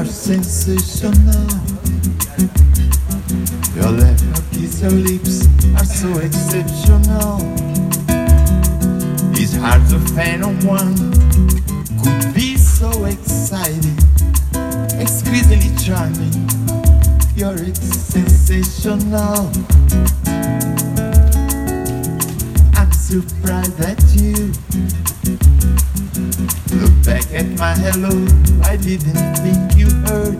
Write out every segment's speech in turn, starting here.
You're sensational. Your left kiss, your lips are so exceptional. It's hard to find one could be so exciting, exquisitely charming. You're sensational. Surprised that you look back at my hello. I didn't think you heard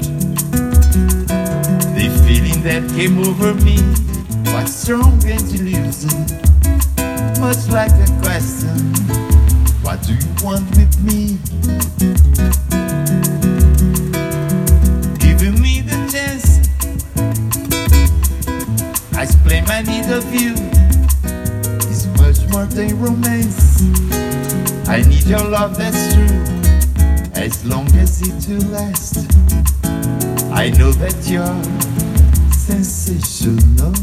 the feeling that came over me was strong and elusive, much like a question. What do you want with me? I need your love, that's true. As long as it will last. I know that you're sensational.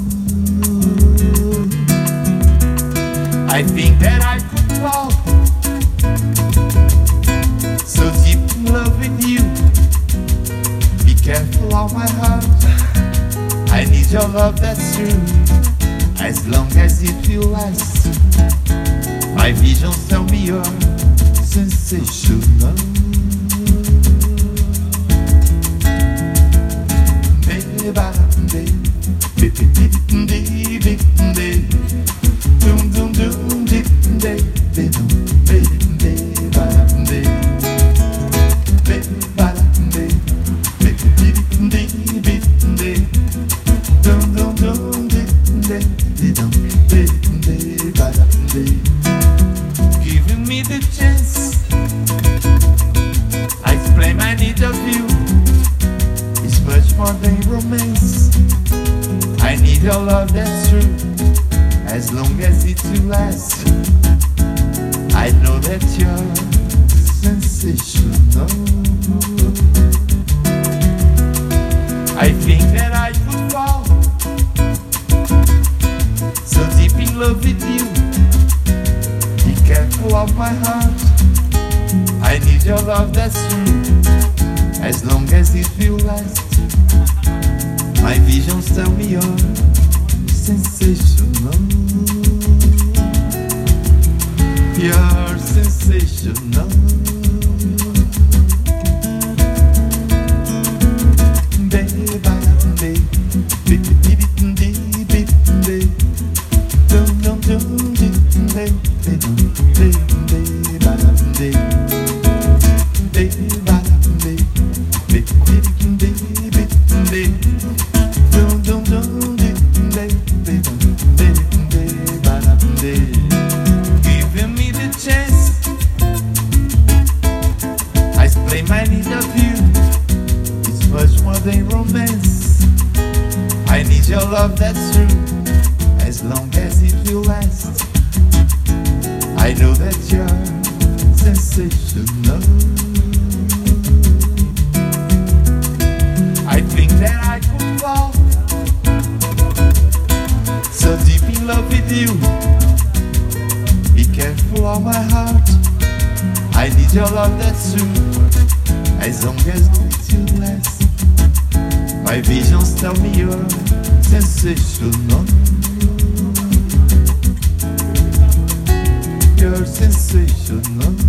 I think that I could fall so deep in love with you. Be careful of my heart. I need your love, that's true. As long as it will last. My visions tell me you're sensational. Baby, love with you. Be careful of my heart. I need your love, that's true. As long as it will last. My visions tell me you're sensational. Explain my need of you It's much more than romance I need your love, that's true As long as it will last I know that you're sensational I think that I could fall so deep in love with you. Be careful of my heart. I need your love, that's true. As long as it will last. My visions tell me you're sensational. You're sensational.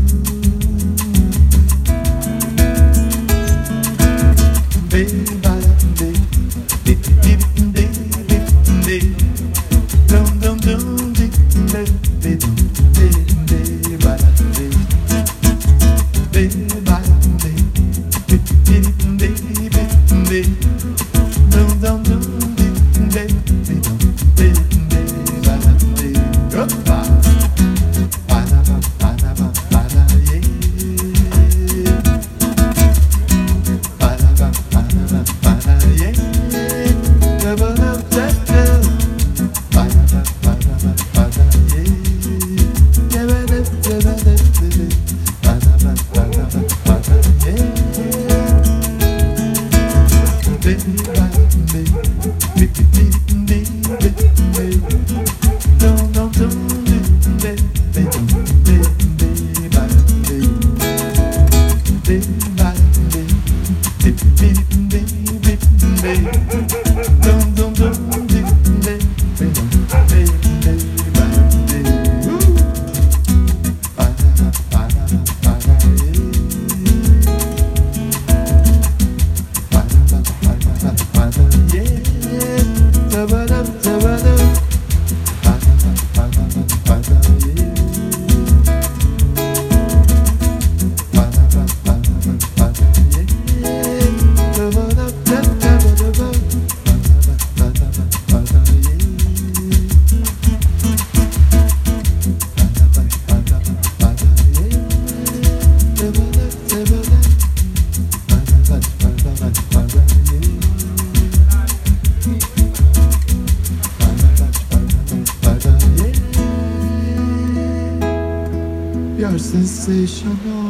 You're sensational.